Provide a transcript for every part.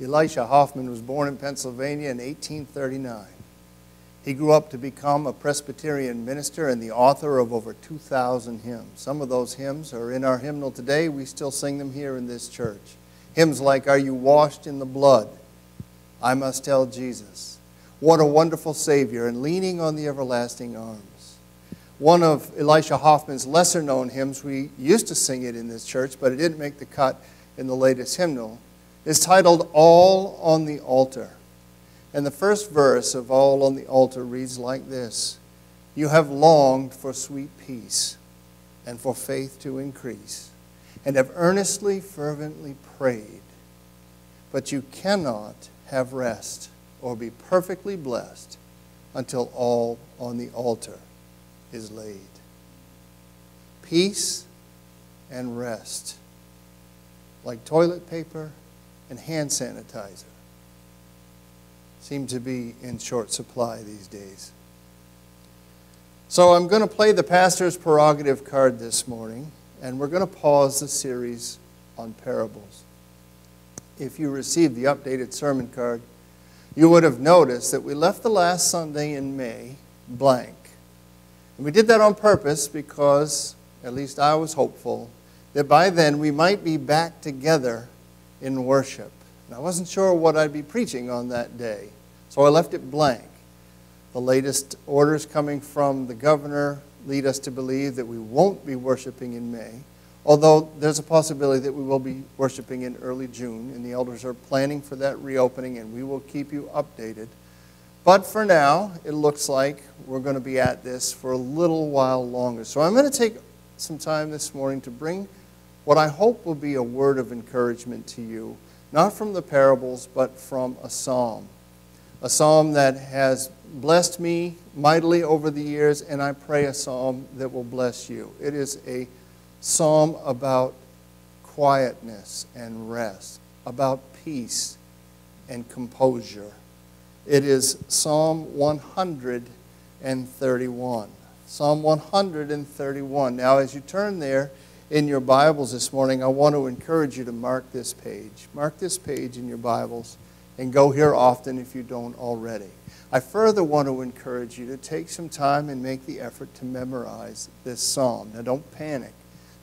Elisha Hoffman was born in Pennsylvania in 1839. He grew up to become a Presbyterian minister and the author of over 2,000 hymns. Some of those hymns are in our hymnal today. We still sing them here in this church. Hymns like, Are You Washed in the Blood? I Must Tell Jesus. What a Wonderful Savior, and Leaning on the Everlasting Arms. One of Elisha Hoffman's lesser known hymns, we used to sing it in this church, but it didn't make the cut in the latest hymnal is titled All on the Altar. And the first verse of All on the Altar reads like this You have longed for sweet peace and for faith to increase, and have earnestly, fervently prayed. But you cannot have rest or be perfectly blessed until all on the altar is laid. Peace and rest, like toilet paper and hand sanitizer seem to be in short supply these days. So I'm going to play the pastor's prerogative card this morning, and we're going to pause the series on parables. If you received the updated sermon card, you would have noticed that we left the last Sunday in May blank. And we did that on purpose because, at least I was hopeful, that by then we might be back together in worship. And I wasn't sure what I'd be preaching on that day, so I left it blank. The latest orders coming from the governor lead us to believe that we won't be worshiping in May, although there's a possibility that we will be worshiping in early June, and the elders are planning for that reopening, and we will keep you updated. But for now, it looks like we're going to be at this for a little while longer. So I'm going to take some time this morning to bring what I hope will be a word of encouragement to you, not from the parables, but from a psalm. A psalm that has blessed me mightily over the years, and I pray a psalm that will bless you. It is a psalm about quietness and rest, about peace and composure. It is Psalm 131. Psalm 131. Now, as you turn there, in your Bibles this morning, I want to encourage you to mark this page. Mark this page in your Bibles and go here often if you don't already. I further want to encourage you to take some time and make the effort to memorize this psalm. Now, don't panic.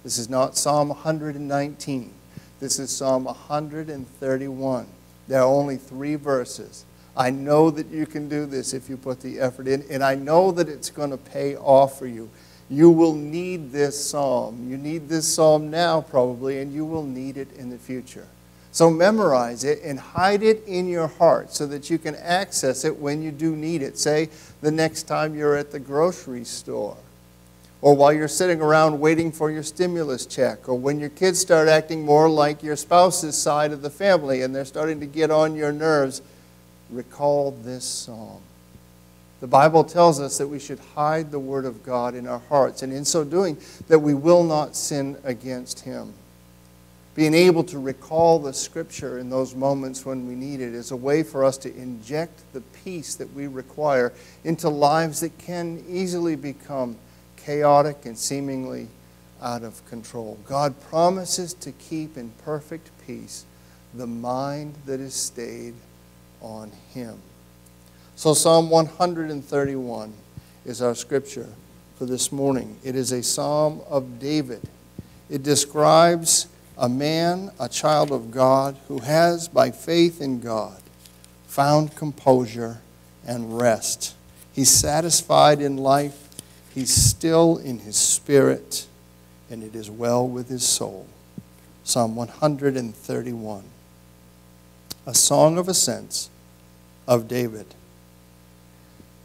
This is not Psalm 119, this is Psalm 131. There are only three verses. I know that you can do this if you put the effort in, and I know that it's going to pay off for you. You will need this psalm. You need this psalm now, probably, and you will need it in the future. So memorize it and hide it in your heart so that you can access it when you do need it. Say the next time you're at the grocery store, or while you're sitting around waiting for your stimulus check, or when your kids start acting more like your spouse's side of the family and they're starting to get on your nerves. Recall this psalm. The Bible tells us that we should hide the Word of God in our hearts, and in so doing, that we will not sin against Him. Being able to recall the Scripture in those moments when we need it is a way for us to inject the peace that we require into lives that can easily become chaotic and seemingly out of control. God promises to keep in perfect peace the mind that is stayed on Him. So, Psalm 131 is our scripture for this morning. It is a psalm of David. It describes a man, a child of God, who has, by faith in God, found composure and rest. He's satisfied in life, he's still in his spirit, and it is well with his soul. Psalm 131, a song of ascents of David.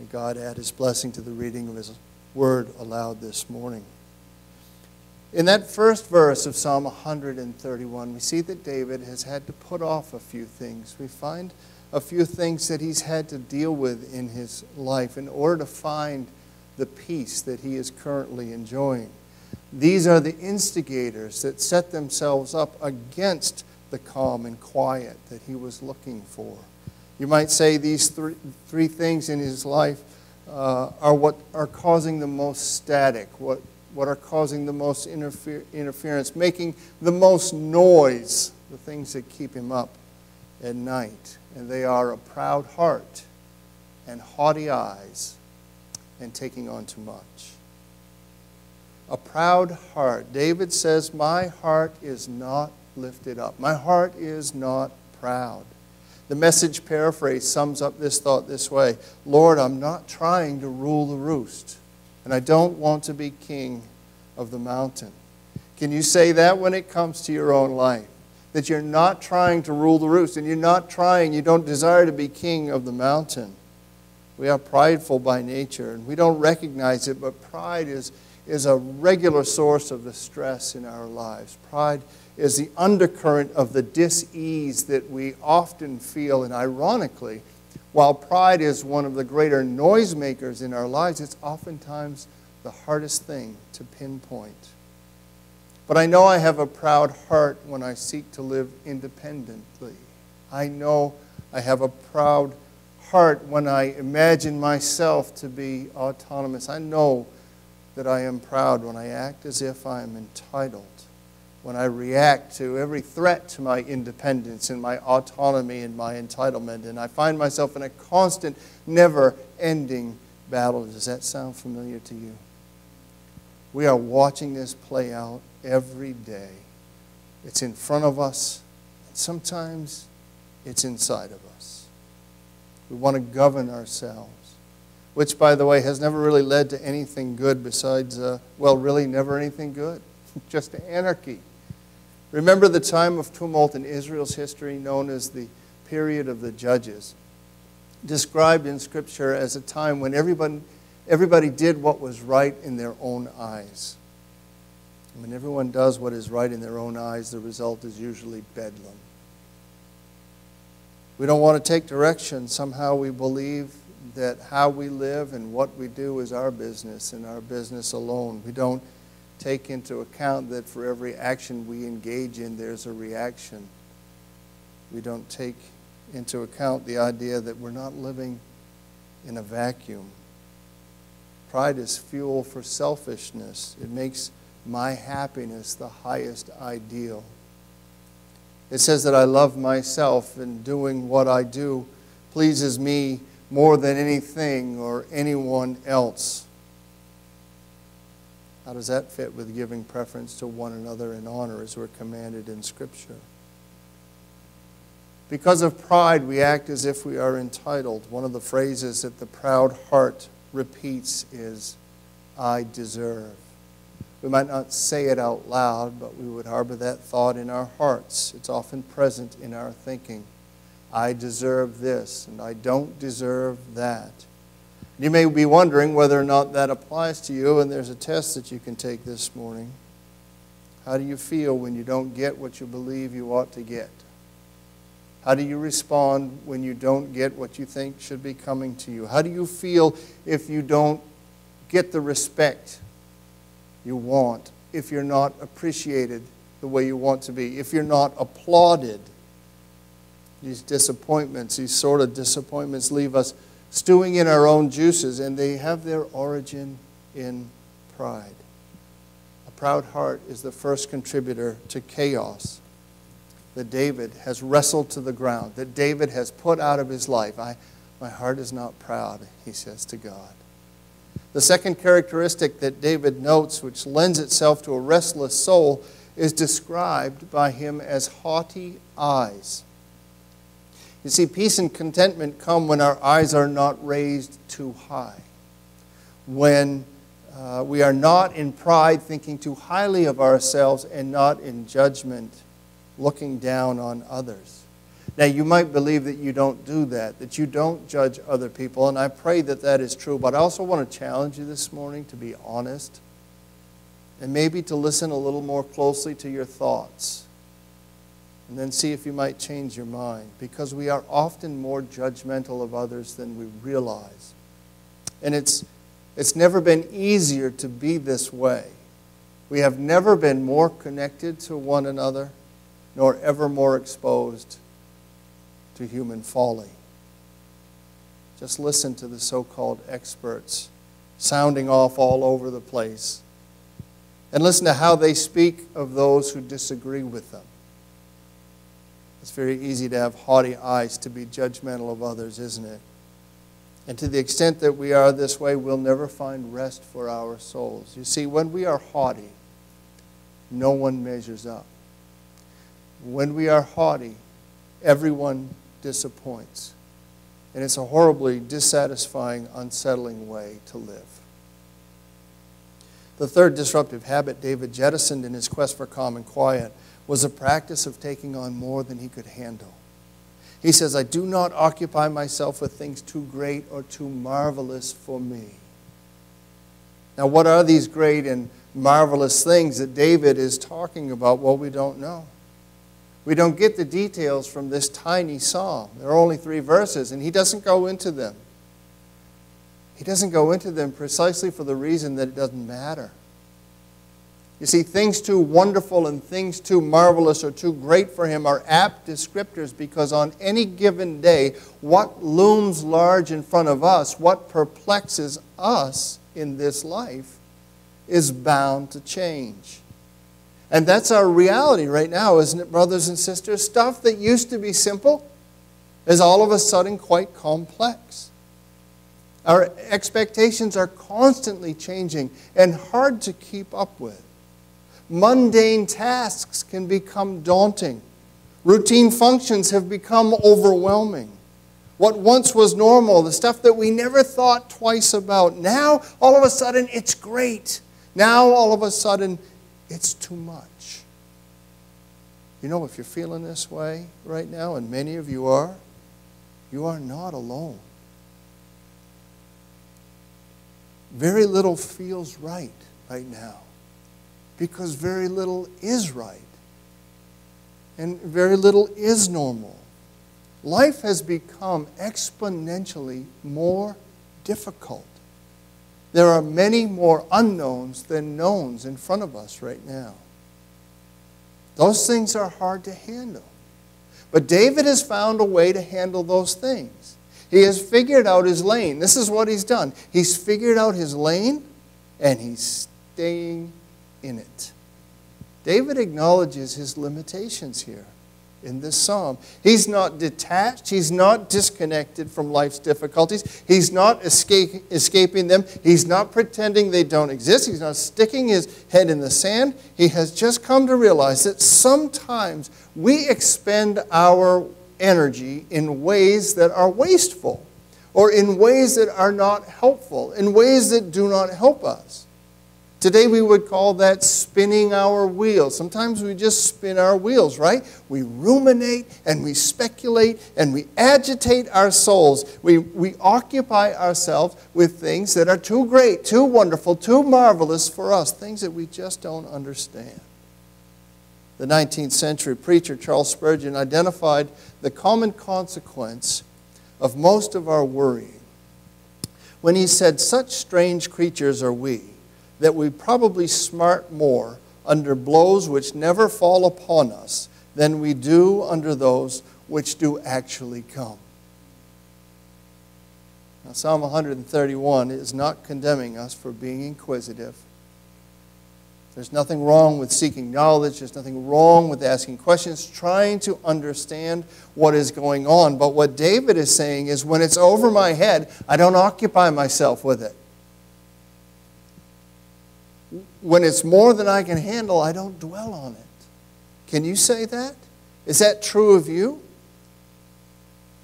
May God add his blessing to the reading of his word aloud this morning. In that first verse of Psalm 131, we see that David has had to put off a few things. We find a few things that he's had to deal with in his life in order to find the peace that he is currently enjoying. These are the instigators that set themselves up against the calm and quiet that he was looking for. You might say these three, three things in his life uh, are what are causing the most static, what, what are causing the most interfer- interference, making the most noise, the things that keep him up at night. And they are a proud heart and haughty eyes and taking on too much. A proud heart. David says, My heart is not lifted up. My heart is not proud. The message paraphrase sums up this thought this way Lord, I'm not trying to rule the roost, and I don't want to be king of the mountain. Can you say that when it comes to your own life? That you're not trying to rule the roost, and you're not trying, you don't desire to be king of the mountain. We are prideful by nature, and we don't recognize it, but pride is, is a regular source of the stress in our lives. Pride is the undercurrent of the dis-ease that we often feel. And ironically, while pride is one of the greater noisemakers in our lives, it's oftentimes the hardest thing to pinpoint. But I know I have a proud heart when I seek to live independently. I know I have a proud heart when I imagine myself to be autonomous. I know that I am proud when I act as if I am entitled when I react to every threat to my independence and my autonomy and my entitlement. And I find myself in a constant, never ending battle. Does that sound familiar to you? We are watching this play out every day. It's in front of us, and sometimes it's inside of us. We want to govern ourselves, which, by the way, has never really led to anything good besides, uh, well, really never anything good, just anarchy. Remember the time of tumult in Israel's history, known as the period of the judges, described in Scripture as a time when everybody, everybody did what was right in their own eyes. When everyone does what is right in their own eyes, the result is usually bedlam. We don't want to take direction. Somehow we believe that how we live and what we do is our business and our business alone. We don't take into account that for every action we engage in, there's a reaction. We don't take into account the idea that we're not living in a vacuum. Pride is fuel for selfishness, it makes my happiness the highest ideal. It says that I love myself and doing what I do pleases me more than anything or anyone else. How does that fit with giving preference to one another in honor as we're commanded in Scripture? Because of pride, we act as if we are entitled. One of the phrases that the proud heart repeats is, I deserve. We might not say it out loud, but we would harbor that thought in our hearts. It's often present in our thinking. I deserve this, and I don't deserve that. You may be wondering whether or not that applies to you, and there's a test that you can take this morning. How do you feel when you don't get what you believe you ought to get? How do you respond when you don't get what you think should be coming to you? How do you feel if you don't get the respect you want, if you're not appreciated the way you want to be, if you're not applauded? These disappointments, these sort of disappointments, leave us stewing in our own juices, and they have their origin in pride. A proud heart is the first contributor to chaos that David has wrestled to the ground, that David has put out of his life. I, my heart is not proud, he says to God. The second characteristic that David notes, which lends itself to a restless soul, is described by him as haughty eyes. You see, peace and contentment come when our eyes are not raised too high, when uh, we are not in pride thinking too highly of ourselves and not in judgment looking down on others. Now, you might believe that you don't do that, that you don't judge other people, and I pray that that is true. But I also want to challenge you this morning to be honest and maybe to listen a little more closely to your thoughts and then see if you might change your mind because we are often more judgmental of others than we realize. And it's, it's never been easier to be this way. We have never been more connected to one another, nor ever more exposed to human folly. Just listen to the so called experts sounding off all over the place. And listen to how they speak of those who disagree with them. It's very easy to have haughty eyes, to be judgmental of others, isn't it? And to the extent that we are this way, we'll never find rest for our souls. You see, when we are haughty, no one measures up. When we are haughty, everyone disappoints. And it's a horribly dissatisfying, unsettling way to live. The third disruptive habit David jettisoned in his quest for calm and quiet was a practice of taking on more than he could handle. He says, I do not occupy myself with things too great or too marvelous for me. Now, what are these great and marvelous things that David is talking about? Well, we don't know. We don't get the details from this tiny psalm. There are only three verses, and he doesn't go into them. He doesn't go into them precisely for the reason that it doesn't matter. You see, things too wonderful and things too marvelous or too great for him are apt descriptors because on any given day, what looms large in front of us, what perplexes us in this life, is bound to change. And that's our reality right now, isn't it, brothers and sisters? Stuff that used to be simple is all of a sudden quite complex. Our expectations are constantly changing and hard to keep up with. Mundane tasks can become daunting. Routine functions have become overwhelming. What once was normal, the stuff that we never thought twice about, now all of a sudden it's great. Now all of a sudden it's too much. You know, if you're feeling this way right now, and many of you are, you are not alone. Very little feels right right now because very little is right and very little is normal. Life has become exponentially more difficult. There are many more unknowns than knowns in front of us right now. Those things are hard to handle. But David has found a way to handle those things. He has figured out his lane. This is what he's done. He's figured out his lane and he's staying in it. David acknowledges his limitations here in this psalm. He's not detached, he's not disconnected from life's difficulties, he's not escape, escaping them, he's not pretending they don't exist, he's not sticking his head in the sand. He has just come to realize that sometimes we expend our energy in ways that are wasteful or in ways that are not helpful, in ways that do not help us. Today we would call that spinning our wheels. Sometimes we just spin our wheels, right? We ruminate and we speculate and we agitate our souls. We, we occupy ourselves with things that are too great, too wonderful, too marvelous for us, things that we just don't understand. The 19th century preacher Charles Spurgeon identified the common consequence of most of our worrying when he said, Such strange creatures are we that we probably smart more under blows which never fall upon us than we do under those which do actually come. Now, Psalm 131 is not condemning us for being inquisitive. There's nothing wrong with seeking knowledge. There's nothing wrong with asking questions, trying to understand what is going on. But what David is saying is when it's over my head, I don't occupy myself with it when it's more than I can handle, I don't dwell on it. Can you say that? Is that true of you?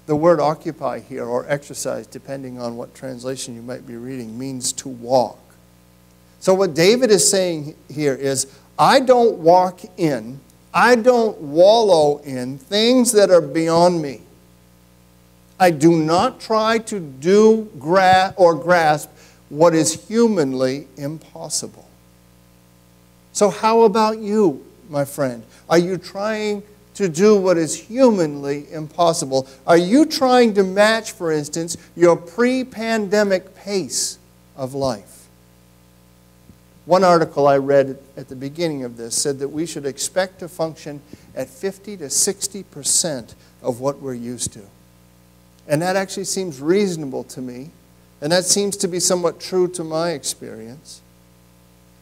The word occupy here, or exercise, depending on what translation you might be reading, means to walk. So, what David is saying here is I don't walk in, I don't wallow in things that are beyond me. I do not try to do gra- or grasp what is humanly impossible. So, how about you, my friend? Are you trying to do what is humanly impossible? Are you trying to match, for instance, your pre pandemic pace of life? One article I read at the beginning of this said that we should expect to function at 50 to 60 percent of what we're used to. And that actually seems reasonable to me, and that seems to be somewhat true to my experience.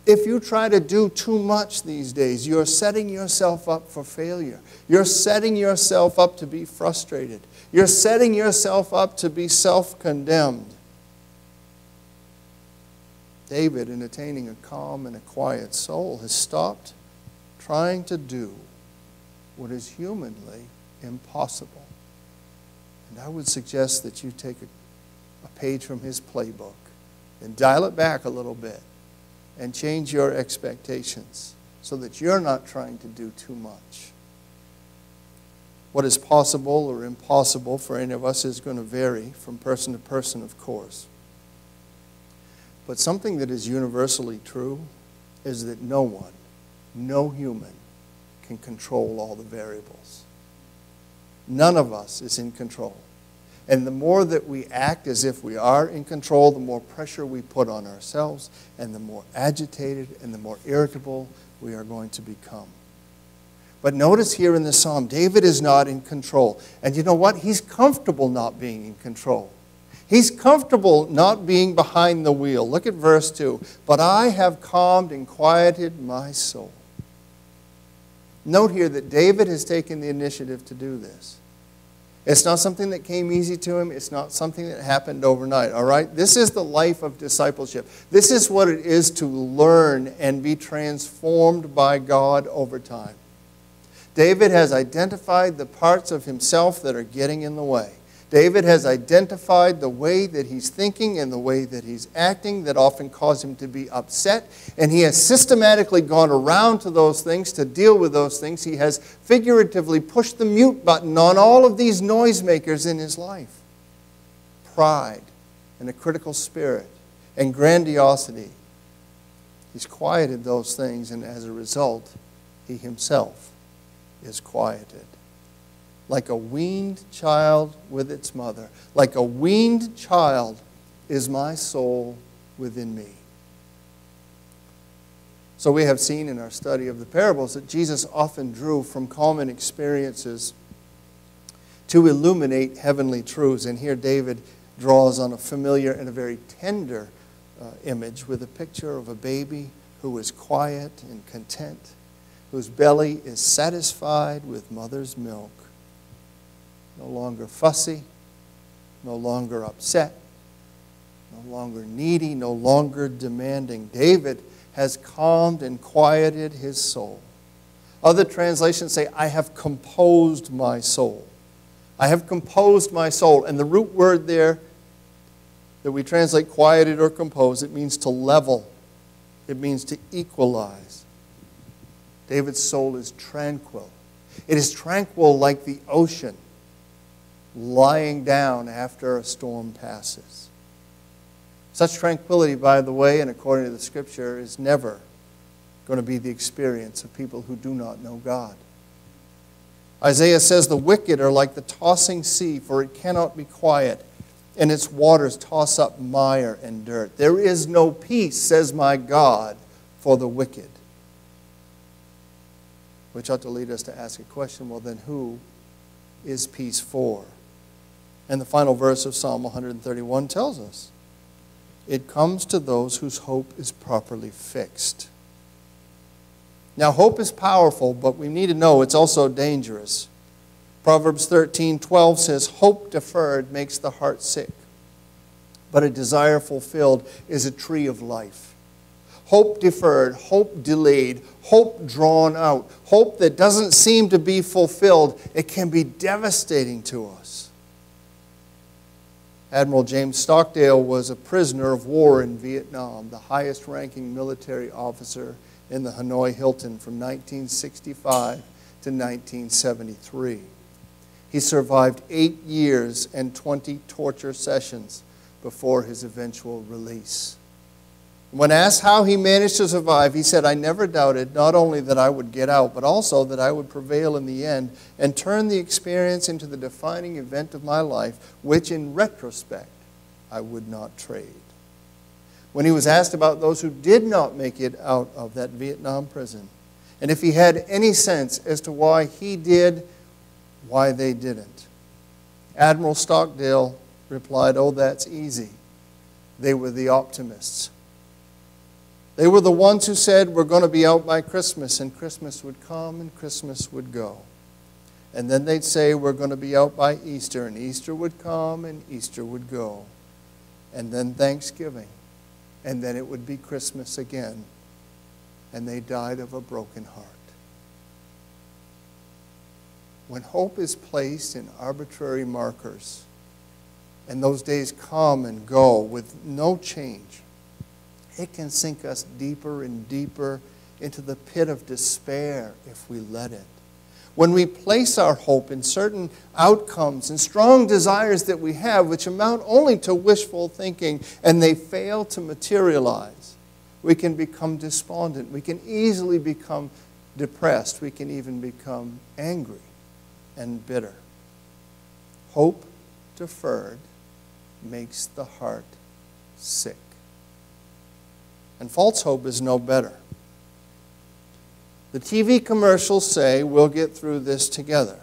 If you try to do too much these days, you're setting yourself up for failure. You're setting yourself up to be frustrated. You're setting yourself up to be self condemned. David, in attaining a calm and a quiet soul, has stopped trying to do what is humanly impossible. And I would suggest that you take a, a page from his playbook and dial it back a little bit and change your expectations so that you're not trying to do too much. What is possible or impossible for any of us is going to vary from person to person, of course. But something that is universally true is that no one, no human, can control all the variables. None of us is in control. And the more that we act as if we are in control, the more pressure we put on ourselves, and the more agitated and the more irritable we are going to become. But notice here in the psalm, David is not in control. And you know what? He's comfortable not being in control. He's comfortable not being behind the wheel. Look at verse 2. But I have calmed and quieted my soul. Note here that David has taken the initiative to do this. It's not something that came easy to him. It's not something that happened overnight, all right? This is the life of discipleship. This is what it is to learn and be transformed by God over time. David has identified the parts of himself that are getting in the way. David has identified the way that he's thinking and the way that he's acting that often cause him to be upset. And he has systematically gone around to those things to deal with those things. He has figuratively pushed the mute button on all of these noisemakers in his life pride and a critical spirit and grandiosity. He's quieted those things, and as a result, he himself is quieted like a weaned child with its mother. Like a weaned child is my soul within me. So, we have seen in our study of the parables that Jesus often drew from common experiences to illuminate heavenly truths. And here, David draws on a familiar and a very tender uh, image with a picture of a baby who is quiet and content, whose belly is satisfied with mother's milk no longer fussy, no longer upset, no longer needy, no longer demanding. David has calmed and quieted his soul. Other translations say, I have composed my soul. I have composed my soul. And the root word there that we translate quieted or composed, it means to level, it means to equalize. David's soul is tranquil. It is tranquil like the ocean lying down after a storm passes. Such tranquility, by the way, and according to the scripture, is never going to be the experience of people who do not know God. Isaiah says, The wicked are like the tossing sea, for it cannot be quiet, and its waters toss up mire and dirt. There is no peace, says my God, for the wicked. Which ought to lead us to ask a question well, then who is peace for? And the final verse of Psalm 131 tells us it comes to those whose hope is properly fixed. Now, hope is powerful, but we need to know it's also dangerous. Proverbs 13 12 says, Hope deferred makes the heart sick, but a desire fulfilled is a tree of life. Hope deferred, hope delayed, hope drawn out, hope that doesn't seem to be fulfilled, it can be devastating to us. Admiral James Stockdale was a prisoner of war in Vietnam, the highest ranking military officer in the Hanoi Hilton from 1965 to 1973. He survived eight years and 20 torture sessions before his eventual release. When asked how he managed to survive, he said, I never doubted not only that I would get out, but also that I would prevail in the end and turn the experience into the defining event of my life, which in retrospect I would not trade. When he was asked about those who did not make it out of that Vietnam prison, and if he had any sense as to why he did, why they didn't, Admiral Stockdale replied, Oh, that's easy. They were the optimists. They were the ones who said, We're going to be out by Christmas, and Christmas would come and Christmas would go. And then they'd say, We're going to be out by Easter, and Easter would come and Easter would go. And then Thanksgiving, and then it would be Christmas again. And they died of a broken heart. When hope is placed in arbitrary markers, and those days come and go with no change, it can sink us deeper and deeper into the pit of despair if we let it. When we place our hope in certain outcomes and strong desires that we have, which amount only to wishful thinking, and they fail to materialize, we can become despondent. We can easily become depressed. We can even become angry and bitter. Hope deferred makes the heart sick. And false hope is no better. The TV commercials say we'll get through this together.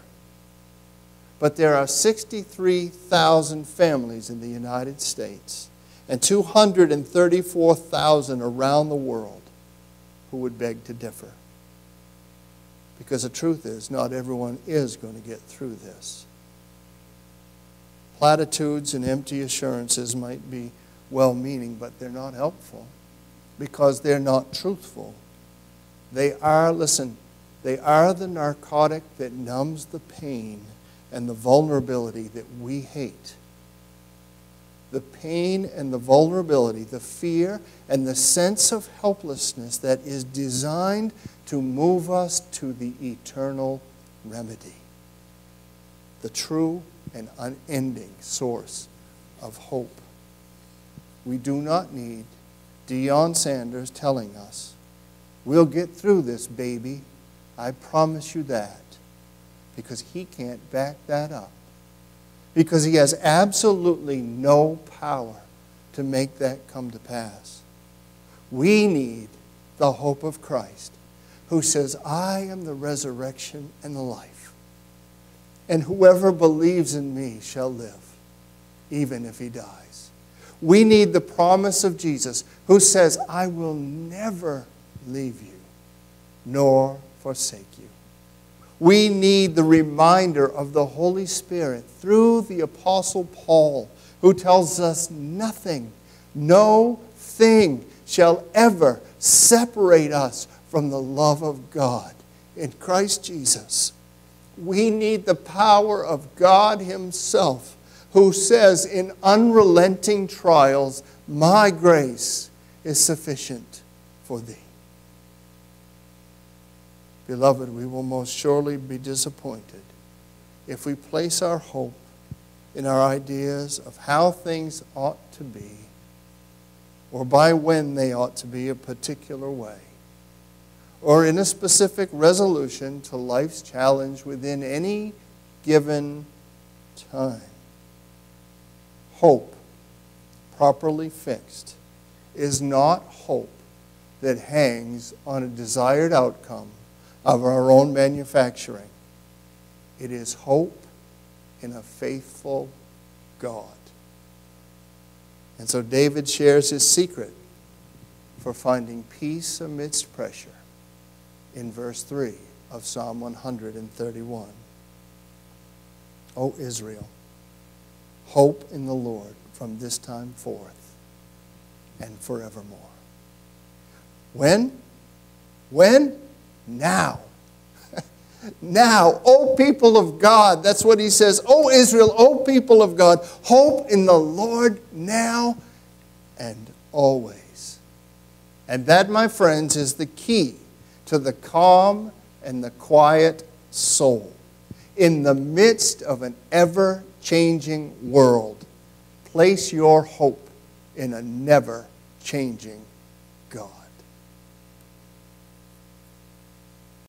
But there are 63,000 families in the United States and 234,000 around the world who would beg to differ. Because the truth is, not everyone is going to get through this. Platitudes and empty assurances might be well meaning, but they're not helpful because they're not truthful. They are, listen, they are the narcotic that numbs the pain and the vulnerability that we hate. The pain and the vulnerability, the fear and the sense of helplessness that is designed to move us to the eternal remedy, the true and unending source of hope. We do not need Deion Sanders telling us, We'll get through this, baby. I promise you that. Because he can't back that up. Because he has absolutely no power to make that come to pass. We need the hope of Christ, who says, I am the resurrection and the life. And whoever believes in me shall live, even if he dies. We need the promise of Jesus, who says, I will never leave you nor forsake you. We need the reminder of the Holy Spirit through the Apostle Paul, who tells us nothing, no thing shall ever separate us from the love of God in Christ Jesus. We need the power of God Himself, who says in unrelenting trials, My grace is sufficient for thee. Beloved, we will most surely be disappointed if we place our hope in our ideas of how things ought to be or by when they ought to be a particular way or in a specific resolution to life's challenge within any given time. Hope, properly fixed, is not hope that hangs on a desired outcome of our own manufacturing. It is hope in a faithful God. And so David shares his secret for finding peace amidst pressure in verse 3 of Psalm 131. O Israel, hope in the Lord from this time forth and forevermore. When? When? now. now, O people of God, that's what he says. O Israel, O people of God, hope in the Lord now and always. And that, my friends, is the key to the calm and the quiet soul. In the midst of an ever changing world, place your hope in a never changing God.